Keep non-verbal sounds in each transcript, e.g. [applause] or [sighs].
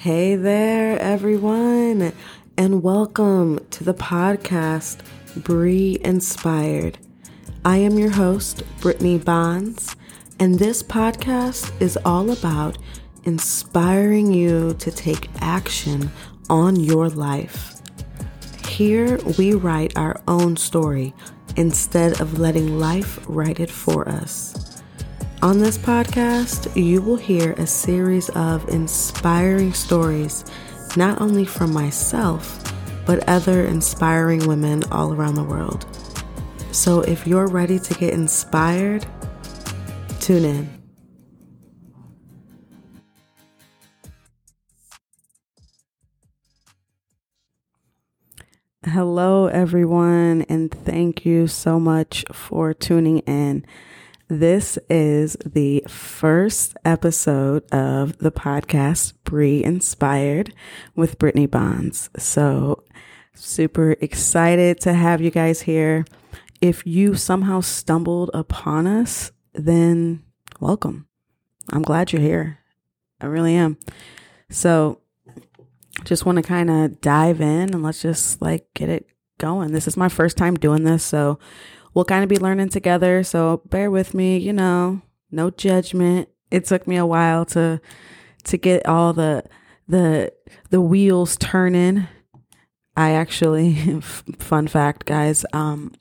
Hey there, everyone, and welcome to the podcast Bri Inspired. I am your host, Brittney Bonds, and this podcast is all about inspiring you to take action on your life. Here, we write our own story instead of letting life write it for us. On this podcast, you will hear a series of inspiring stories, not only from myself, but other inspiring women all around the world. So if you're ready to get inspired, tune in. Hello, everyone, and thank you so much for tuning in. This is the first episode of the podcast Bri Inspired with Brittney Bonds. So, super excited to have you guys here. If you somehow stumbled upon us, then welcome. I'm glad you're here. I really am. So, just want to kind of dive in and let's just like get it going. This is my first time doing this, so we'll kind of be learning together. So bear with me, you know, no judgment. It took me a while to to get all the the the wheels turning. I actually [laughs] fun fact, guys, um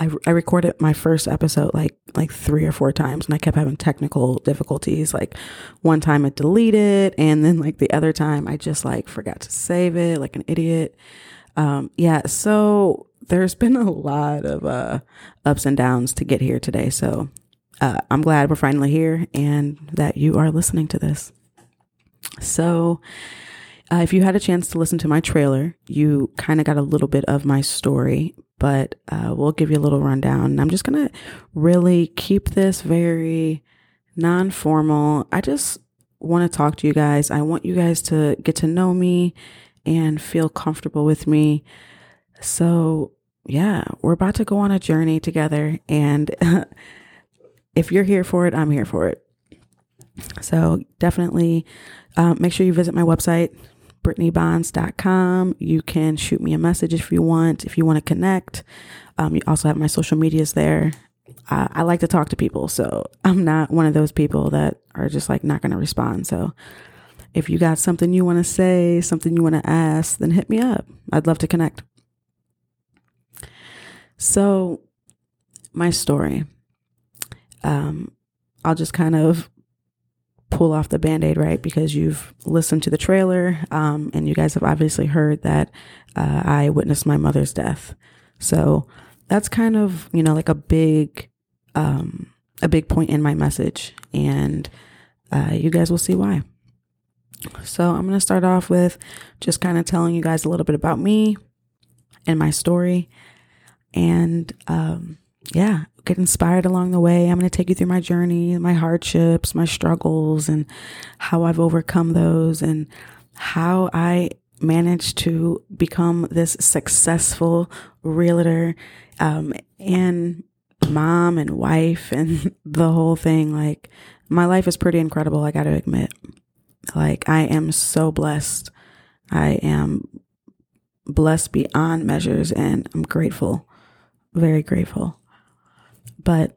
I, I recorded my first episode like like three or four times and I kept having technical difficulties. Like one time it deleted and then like the other time I just like forgot to save it like an idiot. Um yeah, so there's been a lot of uh ups and downs to get here today. So uh, I'm glad we're finally here and that you are listening to this. So uh, if you had a chance to listen to my trailer, you kind of got a little bit of my story, but uh, we'll give you a little rundown. I'm just going to really keep this very non formal. I just want to talk to you guys. I want you guys to get to know me and feel comfortable with me. So, yeah, we're about to go on a journey together. And [laughs] if you're here for it, I'm here for it. So, definitely um, make sure you visit my website, brittney.bonds.com. You can shoot me a message if you want, if you want to connect. Um, you also have my social medias there. Uh, I like to talk to people, so [laughs] I'm not one of those people that are just like not going to respond. So if you got something you want to say, something you want to ask, then hit me up. I'd love to connect. So, my story. Um, I'll just kind of pull off the band aid, right? Because you've listened to the trailer um, and you guys have obviously heard that uh, I witnessed my mother's death. So that's kind of, you know, like a big, um, a big point in my message. And uh, you guys will see why. So I'm going to start off with just kind of telling you guys a little bit about me and my story. And um, yeah, get inspired along the way. I'm going to take you through my journey, my hardships, my struggles, and how I've overcome those, and how I managed to become this successful realtor um, and mom and wife [laughs] and the whole thing. Like, my life is pretty incredible, I got to admit. Like, I am so blessed. I am blessed beyond measures, and I'm grateful, very grateful. But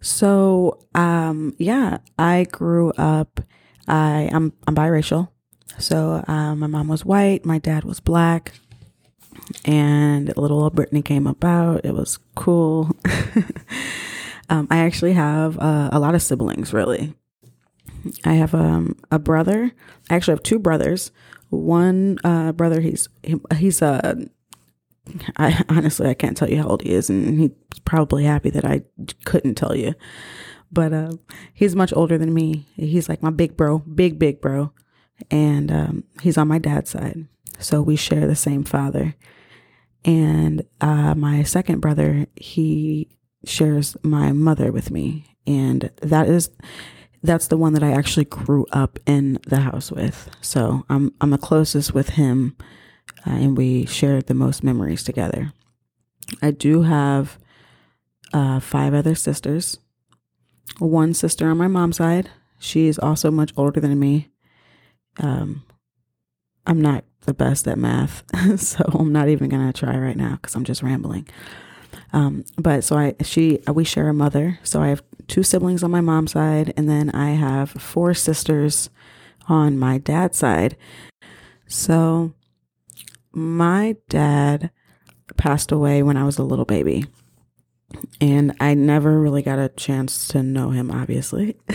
so um yeah, I grew up I I'm I'm biracial. So um, my mom was white, my dad was black, and little Brittney came about. It was cool. [laughs] um, I actually have uh, a lot of siblings, really. I have um, a brother. I actually have two brothers. One uh, brother, he's he, he's a uh, I honestly I can't tell you how old he is, and he's probably happy that I couldn't tell you. But uh, he's much older than me. He's like my big bro, big big bro, and um, he's on my dad's side, so we share the same father. And uh, my second brother, he shares my mother with me, and that is that's the one that I actually grew up in the house with. So I'm I'm the closest with him and we shared the most memories together. I do have uh, five other sisters. One sister on my mom's side. She is also much older than me. Um, I'm not the best at math, [laughs] so I'm not even gonna try right now because I'm just rambling. Um, but so I, she, we share a mother. So I have two siblings on my mom's side, and then I have four sisters on my dad's side. So my dad passed away when I was a little baby. And I never really got a chance to know him, obviously. [laughs]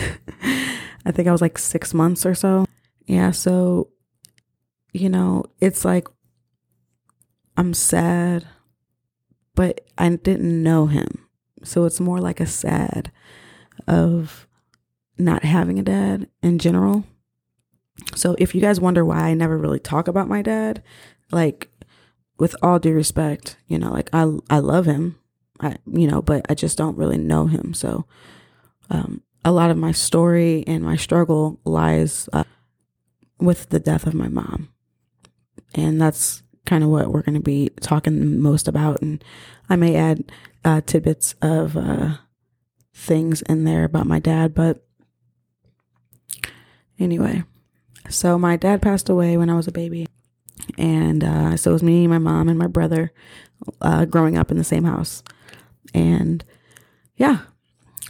I think I was like six months or so. Yeah, so, you know, it's like I'm sad, but I didn't know him. So it's more like a sad of not having a dad in general. So if you guys wonder why I never really talk about my dad, like with all due respect, you know, like I I love him. I you know, but I just don't really know him. So um a lot of my story and my struggle lies uh, with the death of my mom. And that's kind of what we're going to be talking most about and I may add uh, tidbits of uh, things in there about my dad, but anyway. So my dad passed away when I was a baby. And uh, so it was me, my mom, and my brother uh, growing up in the same house. And yeah,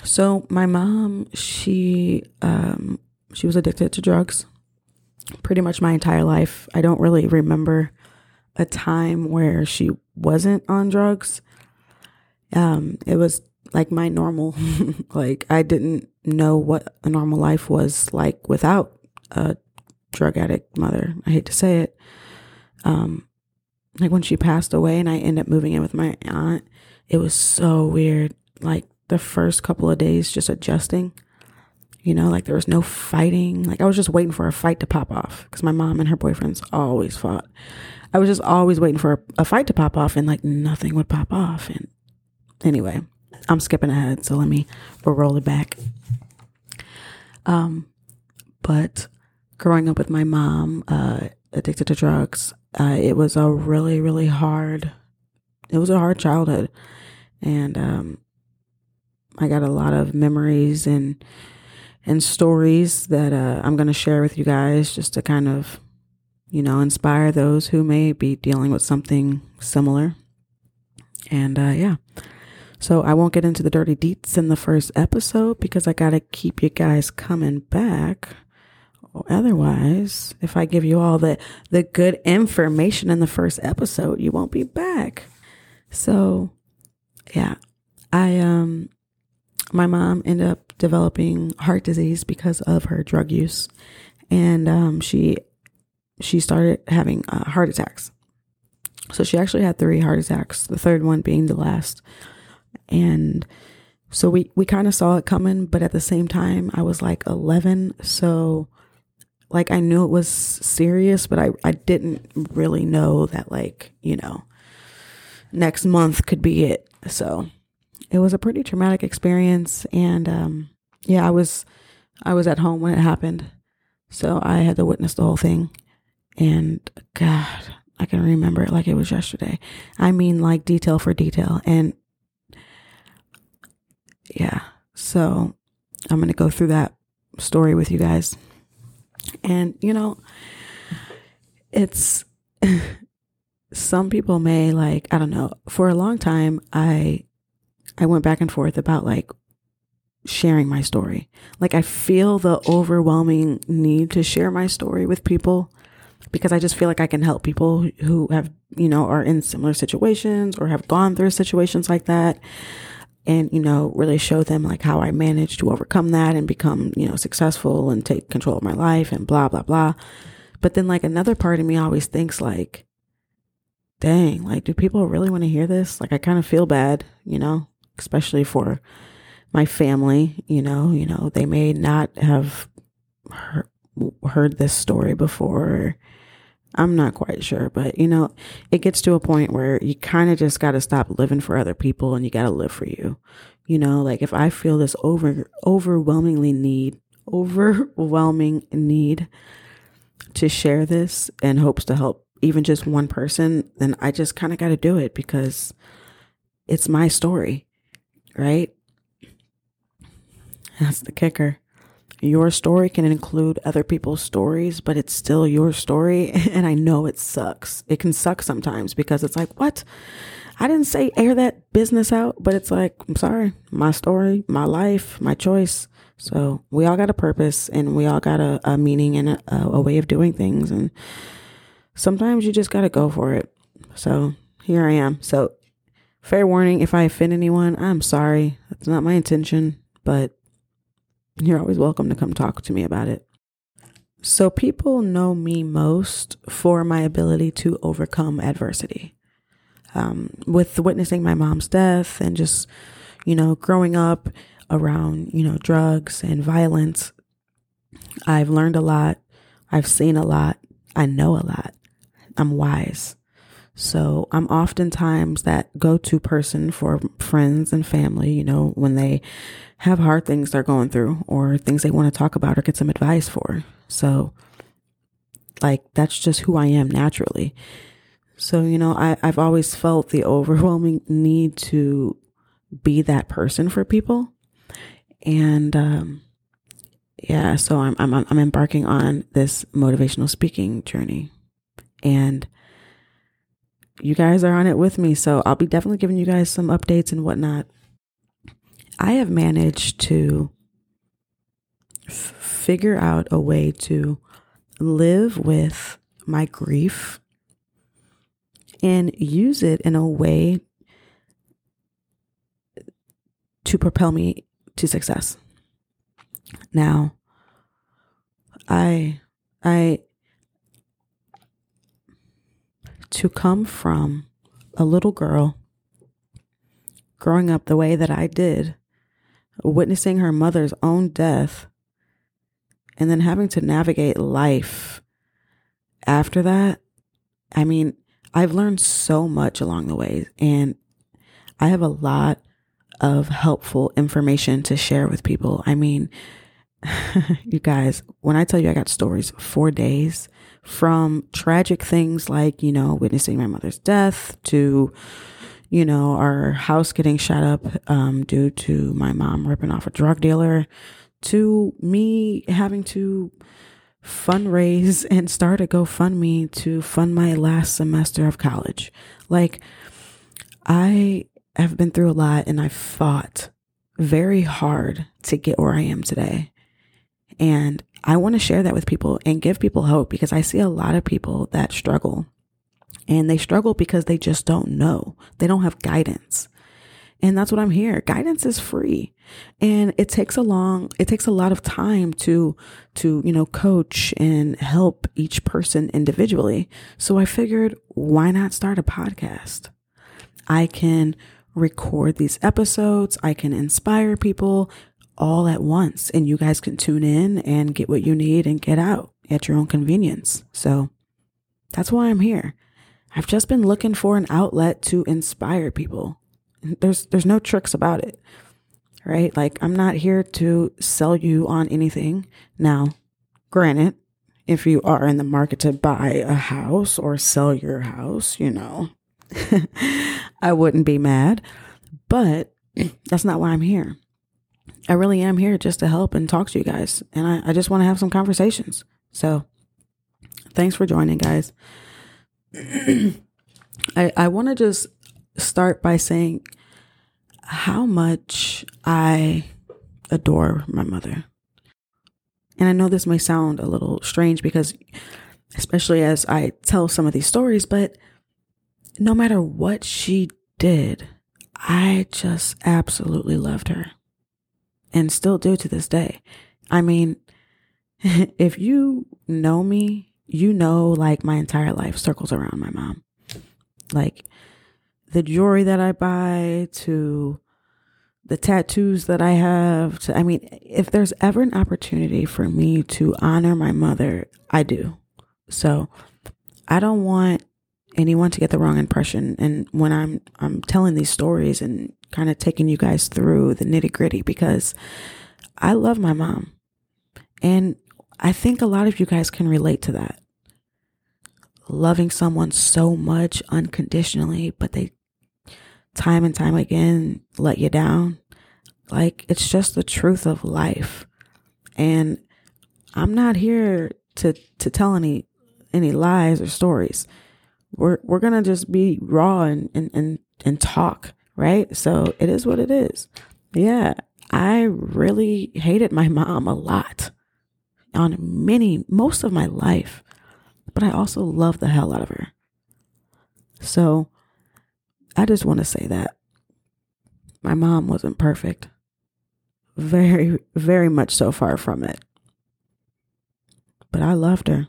so my mom, she um, she was addicted to drugs pretty much my entire life. I don't really remember a time where she wasn't on drugs. Um, it was like my normal, [laughs] like I didn't know what a normal life was like without a drug addict mother. I hate to say it. Um, like when she passed away and I ended up moving in with my aunt, it was so weird. Like the first couple of days, just adjusting. You know, like there was no fighting. Like I was just waiting for a fight to pop off because my mom and her boyfriends always fought. I was just always waiting for a, a fight to pop off and like nothing would pop off. And anyway, I'm skipping ahead, so let me roll it back. Um, but growing up with my mom, uh, addicted to drugs, uh, it was a really, really hard. It was a hard childhood, and um, I got a lot of memories and and stories that uh, I'm going to share with you guys, just to kind of, you know, inspire those who may be dealing with something similar. And uh, yeah, so I won't get into the dirty deets in the first episode because I got to keep you guys coming back. Otherwise, if I give you all the, the good information in the first episode, you won't be back. So, yeah, I, um, my mom ended up developing heart disease because of her drug use. And, um, she, she started having uh, heart attacks. So she actually had three heart attacks, the third one being the last. And so we, we kind of saw it coming, but at the same time, I was like 11. So like I knew it was serious, but I, I didn't really know that like, you know, next month could be it. So it was a pretty traumatic experience. And, um, yeah, I was, I was at home when it happened. So I had to witness the whole thing. And God, I can remember it like it was yesterday. I mean, like detail for detail. And yeah, so I'm to go through that story with you guys. And, you know, it's [laughs] some people may like, I don't know, for a long time, I, I went back and forth about like sharing my story. Like, I feel the overwhelming need to share my story with people because I just feel like I can help people who have, you know, are in similar situations or have gone through situations like that and you know really show them like how i managed to overcome that and become you know successful and take control of my life and blah blah blah. But then like another part of me always thinks like dang like do people really want to hear this? Like i kind of feel bad you know especially for my family you know you know they may not have heard, heard this story before I'm not quite sure, but you know, it gets to a point where you kind of just got to stop living for other people and you got to live for you. You know, like if I feel this over overwhelmingly need, overwhelming need to share this and hopes to help even just one person, then I just kind of got to do it because it's my story, right? That's the kicker. Your story can include other people's stories, but it's still your story. [laughs] And I know it sucks. It can suck sometimes because it's like, what? I didn't say air that business out, but it's like, I'm sorry, my story, my life, my choice. So we all got a purpose and we all got a, a meaning and a, a way of doing things. And sometimes you just got to go for it. So here I am. So fair warning, if I offend anyone, I'm sorry. That's not my intention, but you're always welcome to come talk to me about it. So people know me most for my ability to overcome adversity um, with witnessing my mom's death and just, you know, growing up around, you know, drugs and violence, I've learned a lot. I've seen a lot. I know a lot. I'm wise. So I'm oftentimes that go to person for friends and family, you know, when they have hard things they're going through or things they want to talk about or get some advice for. So, like, that's just who I am naturally. So, you know, I, I've always felt the overwhelming need to be that person for people. And, um, yeah, so I'm, I'm, I'm embarking on this motivational speaking journey and you guys are on it with me. So I'll be definitely giving you guys some updates and whatnot. I have managed to f- figure out a way to live with my grief and use it in a way to propel me to success. Now, I, I, to come from a little girl growing up the way that I did, witnessing her mother's own death, and then having to navigate life after that. I mean, I've learned so much along the way, and I have a lot of helpful information to share with people. I mean, [laughs] you guys, when I tell you I got stories for days from tragic things like, you know, witnessing my mother's death to, you know, our house getting shot up um, due to my mom ripping off a drug dealer to me having to fundraise [laughs] and start a GoFundMe to fund my last semester of college. Like, I have been through a lot and I fought very hard to get where I am today. And I want to share that with people and give people hope because I see a lot of people that struggle and they struggle because they just don't know. They don't have guidance. And that's what I'm here. Guidance is free. And it takes a long, it takes a lot of time to, to, you know, coach and help each person individually. So I figured, why not start a podcast? I can record these episodes. I can inspire people all at once and you guys can tune in and get what you need and get out at your own convenience. So that's why I'm here. I've just been looking for an outlet to inspire people. There's there's no tricks about it. Right? Like I'm not here to sell you on anything. Now, granted, if you are in the market to buy a house or sell your house, you know, [laughs] I wouldn't be mad. But [clears throat] that's not why I'm here. I really am here just to help and talk to you guys. And I, I just want to have some conversations. So thanks for joining, guys. [clears throat] I, I want to just start by saying how much I adore my mother. And I know this may sound a little strange because, especially as I tell some of these stories, but no matter what she did, I just absolutely loved her and still do to this day. I mean, [laughs] if you know me, you know, like my entire life circles around my mom. Like the jewelry that I buy to the tattoos that I have to, I mean, if there's ever an opportunity for me to honor my mother, I do. So I don't want anyone to get the wrong impression. And when I'm, I'm telling these stories and kind of taking you guys through the nitty gritty because I love my mom. And I think a lot of you guys can relate to that. Loving someone so much unconditionally, but they time and time again let you down. Like it's just the truth of life. And I'm not here to to tell any any lies or stories. We're we're gonna just be raw and and and, and talk, right? So it is what it is. Yeah, I really hated my mom a lot on many most of my life, but I also love the hell out of her. So I just want to say that my mom wasn't perfect. Very, very much so far from it. But I loved her.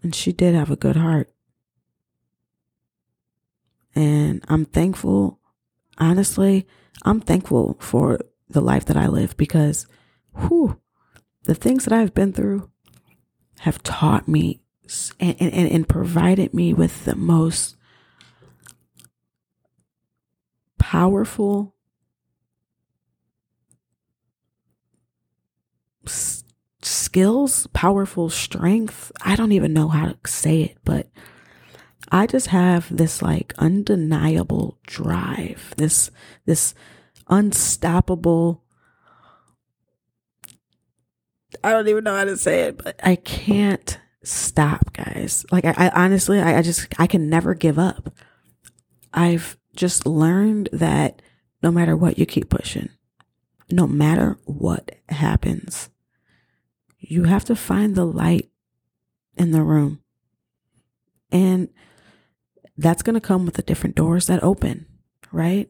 And she did have a good heart. And I'm thankful, honestly, I'm thankful for the life that I live because, whew, the things that I've been through have taught me and, and, and provided me with the most powerful skills, powerful strength. I don't even know how to say it, but I just have this like undeniable drive, this this unstoppable I don't even know how to say it, but I can't stop, guys. Like I, I honestly, I, I just I can never give up. I've just learned that no matter what, you keep pushing. No matter what happens, you have to find the light in the room. And that's going to come with the different doors that open, right?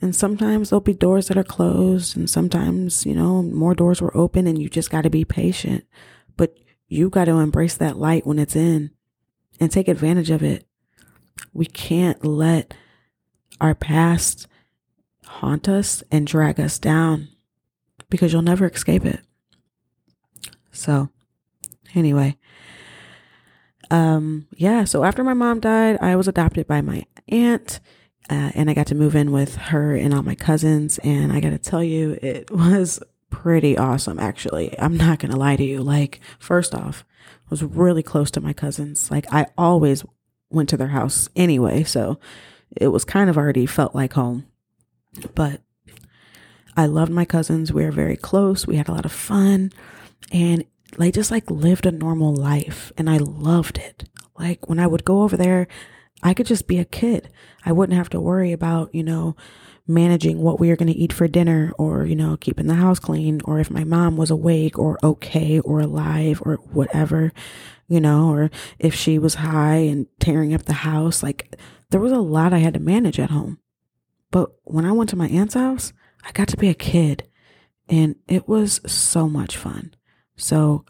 And sometimes there'll be doors that are closed, and sometimes, you know, more doors were open, and you just got to be patient. But you got to embrace that light when it's in and take advantage of it. We can't let our past haunt us and drag us down because you'll never escape it. So, anyway, um, yeah, so after my mom died, I was adopted by my aunt. Uh, and I got to move in with her and all my cousins. And I got to tell you, it [laughs] was pretty awesome, actually. I'm not going to lie to you. Like, first off, I was really close to my cousins. Like, I always went to their house anyway. So it was kind of already felt like home. But I loved my cousins. We were very close. We had a lot of fun. And they just like lived a normal life. And I loved it. Like, when I would go over there, I could just be a kid. I wouldn't have to worry about, you know, managing what we were going to eat for dinner or, you know, keeping the house clean or if my mom was awake or okay or alive or whatever, you know, or if she was high and tearing up the house. Like there was a lot I had to manage at home. But when I went to my aunt's house, I got to be a kid and it was so much fun. So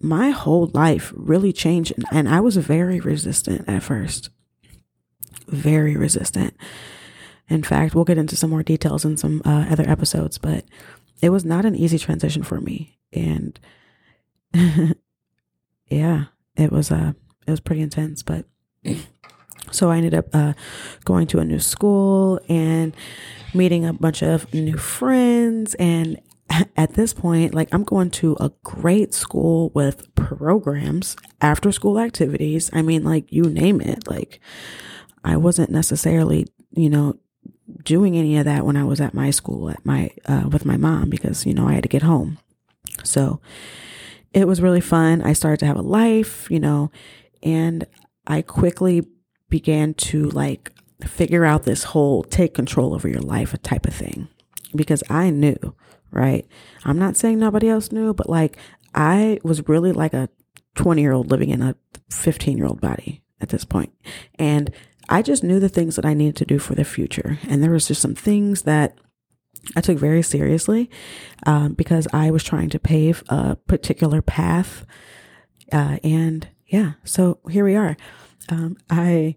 my whole life really changed and I was very resistant at first. Very resistant. In fact, we'll get into some more details in some uh, other episodes, but it was not an easy transition for me. And [laughs] yeah, it was, uh, it was pretty intense, but so I ended up uh, going to a new school and meeting a bunch of new friends. And [laughs] at this point, like I'm going to a great school with programs, after school activities. I mean, like you name it. Like I wasn't necessarily, you know, doing any of that when I was at my school at my uh, with my mom because you know I had to get home. So it was really fun. I started to have a life, you know, and I quickly began to like figure out this whole take control over your life type of thing because I knew, right? I'm not saying nobody else knew, but like I was really like a 20 year old living in a 15 year old body at this point. And I just knew the things that I needed to do for the future. And there was just some things that I took very seriously um, because I was trying to pave a particular path. Uh, and yeah, so here we are. Um, I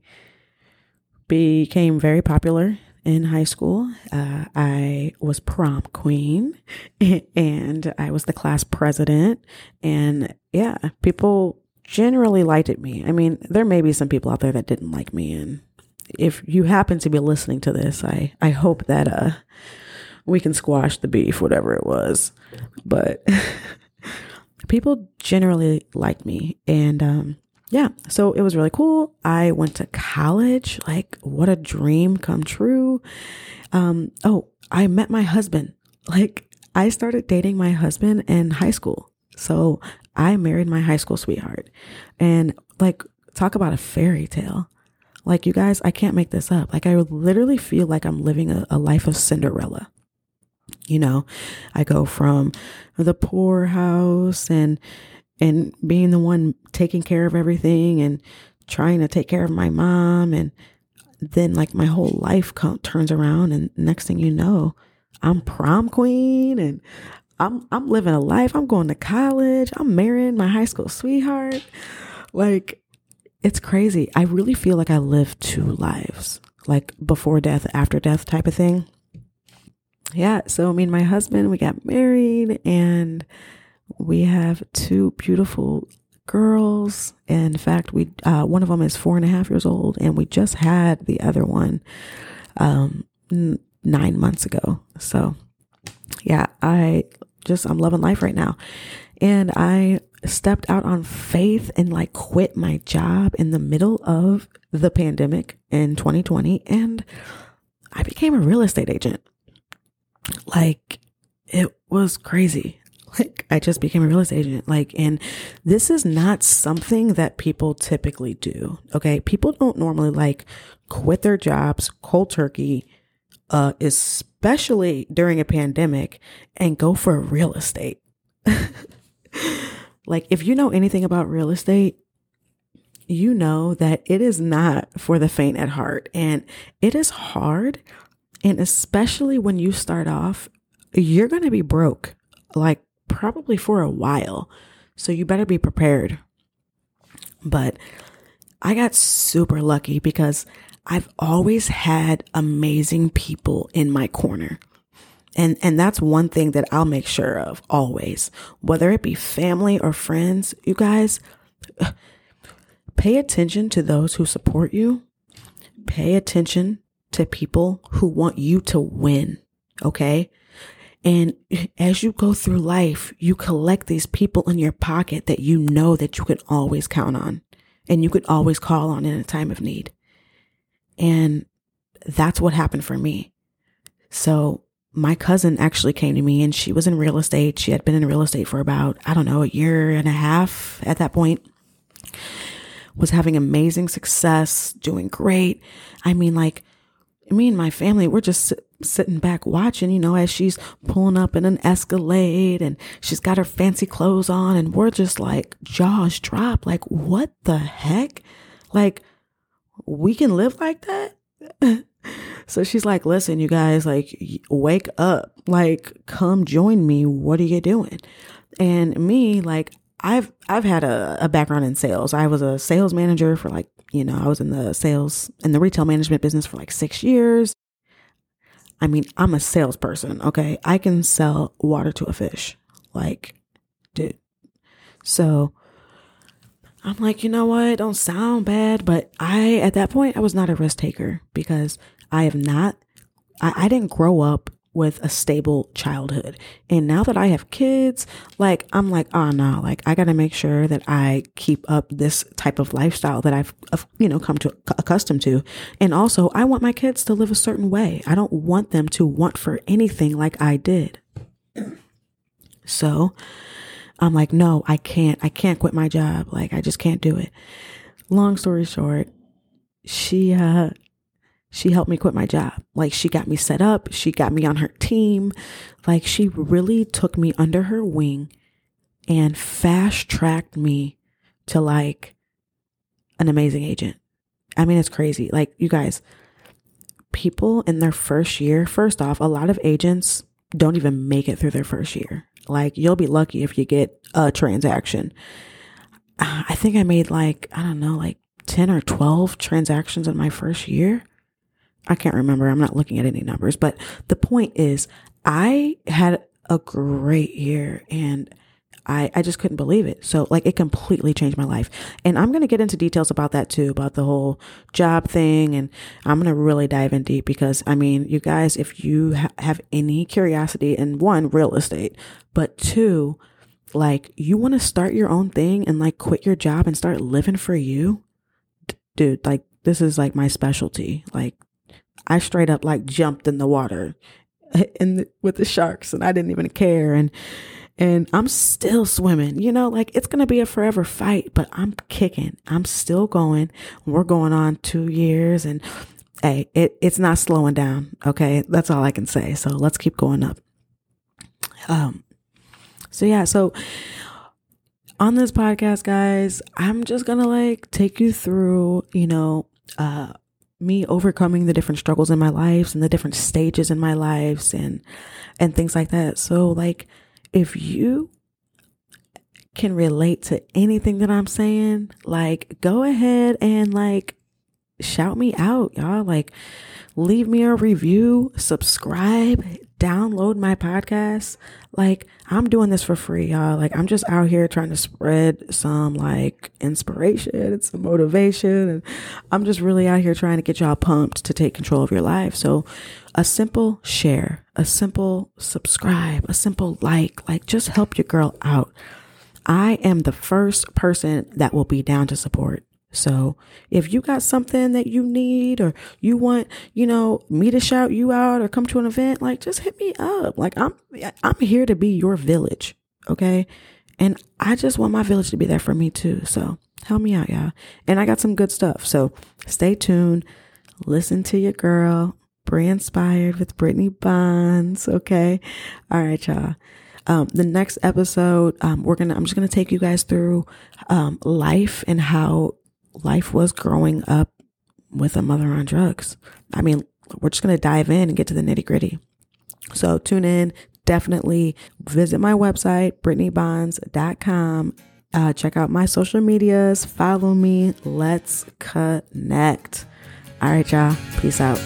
became very popular in high school. Uh, I was prom queen [laughs] and I was the class president. And yeah, people generally liked me. I mean, there may be some people out there that didn't like me. And if you happen to be listening to this, I, I hope that uh, we can squash the beef, whatever it was. But [laughs] people generally liked me. And um, yeah, so it was really cool. I went to college. Like, what a dream come true. Um, oh, I met my husband. Like, I started dating my husband in high school. So I married my high school sweetheart. And like, talk about a fairy tale. Like, you guys, I can't make this up. Like, I literally feel like I'm living a, a life of Cinderella. You know, I go from the poor house and and being the one taking care of everything and trying to take care of my mom. And then like my whole life turns around and next thing you know i'm prom queen and i'm i'm living a life. I'm going to college. I'm marrying my high school sweetheart. Like it's crazy. I really feel like i live two lives like before death after death type of thing. Yeah. So me and my husband we got married and we have two beautiful girls. In fact, we uh, one of them is four and a half years old, and we just had the other one um, n- nine months ago. So, yeah, I just I'm loving life right now, and I stepped out on faith and like quit my job in the middle of the pandemic in 2020, and I became a real estate agent. Like it was crazy. Like I just became a real estate agent. Like, and this is not something that people typically do. Okay. People don't normally like quit their jobs cold turkey, uh, especially during a pandemic and go for real estate. [laughs] like, if you know anything about real estate, you know that it is not for the faint at heart and it is hard. And especially when you start off, you're going to be broke. Like probably for a while. So you better be prepared. But I got super lucky because I've always had amazing people in my corner. And and that's one thing that I'll make sure of always. Whether it be family or friends, you guys [sighs] pay attention to those who support you. Pay attention to people who want you to win, okay? And as you go through life, you collect these people in your pocket that you know that you can always count on and you could always call on in a time of need. And that's what happened for me. So my cousin actually came to me and she was in real estate. She had been in real estate for about, I don't know, a year and a half at that point. Was having amazing success, doing great. I mean, like, me and my family, we're just sitting back watching, you know, as she's pulling up in an Escalade and she's got her fancy clothes on and we're just like jaws drop. Like, what the heck? Like, we can live like that? [laughs] so she's like, listen, you guys, like, wake up. Like, come join me. What are you doing? And me, like, I've I've had a, a background in sales. I was a sales manager for like, you know, I was in the sales and the retail management business for like six years. I mean, I'm a salesperson, okay? I can sell water to a fish. Like, dude. So I'm like, you know what? Don't sound bad, but I, at that point, I was not a risk taker because I have not, I, I didn't grow up with a stable childhood. And now that I have kids, like I'm like, oh no, like I got to make sure that I keep up this type of lifestyle that I've, you know, come to accustomed to. And also I want my kids to live a certain way. I don't want them to want for anything like I did. So I'm like, no, I can't, I can't quit my job. Like I just can't do it. Long story short, she, uh, she helped me quit my job. Like she got me set up, she got me on her team. Like she really took me under her wing and fast tracked me to like an amazing agent. I mean, it's crazy. Like, you guys, people in their first year, first off, a lot of agents don't even make it through their first year. Like, you'll be lucky if you get a transaction. I think I made like, I don't know, like 10 or 12 transactions in my first year. I can't remember. I'm not looking at any numbers, but the point is I had a great year and I, I just couldn't believe it. So like it completely changed my life. And I'm going to get into details about that too, about the whole job thing. And I'm going to really dive in deep because I mean, you guys, if you ha- have any curiosity in one, real estate, but two, like you want to start your own thing and like quit your job and start living for you, D- dude, like this is like my specialty. Like I straight up like jumped in the water [laughs] and with the sharks and I didn't even care and and I'm still swimming. You know, like it's going to be a forever fight, but I'm kicking. I'm still going. We're going on 2 years and hey, it it's not slowing down, okay? That's all I can say. So let's keep going up. Um so yeah, so on this podcast, guys, I'm just going to like take you through, you know, uh me overcoming the different struggles in my lives and the different stages in my lives and and things like that. So like if you can relate to anything that I'm saying, like go ahead and like shout me out, y'all. Like leave me a review, subscribe, download my podcast. Like, I'm doing this for free, y'all. Like, I'm just out here trying to spread some like inspiration and some motivation. And I'm just really out here trying to get y'all pumped to take control of your life. So, a simple share, a simple subscribe, a simple like, like just help your girl out. I am the first person that will be down to support. So if you got something that you need or you want, you know, me to shout you out or come to an event, like just hit me up. Like I'm I'm here to be your village, okay? And I just want my village to be there for me too. So help me out, y'all. And I got some good stuff. So stay tuned. Listen to your girl. Bri inspired with Brittney Bonds. Okay. All right, y'all. Um, the next episode, um, we're gonna, I'm just gonna take you guys through, um, life and how life was growing up with a mother on drugs. I mean, we're just going to dive in and get to the nitty gritty. So tune in. Definitely visit my website, BrittneyBonds.com. Uh, check out my social medias. Follow me. Let's connect. All right, y'all. Peace out.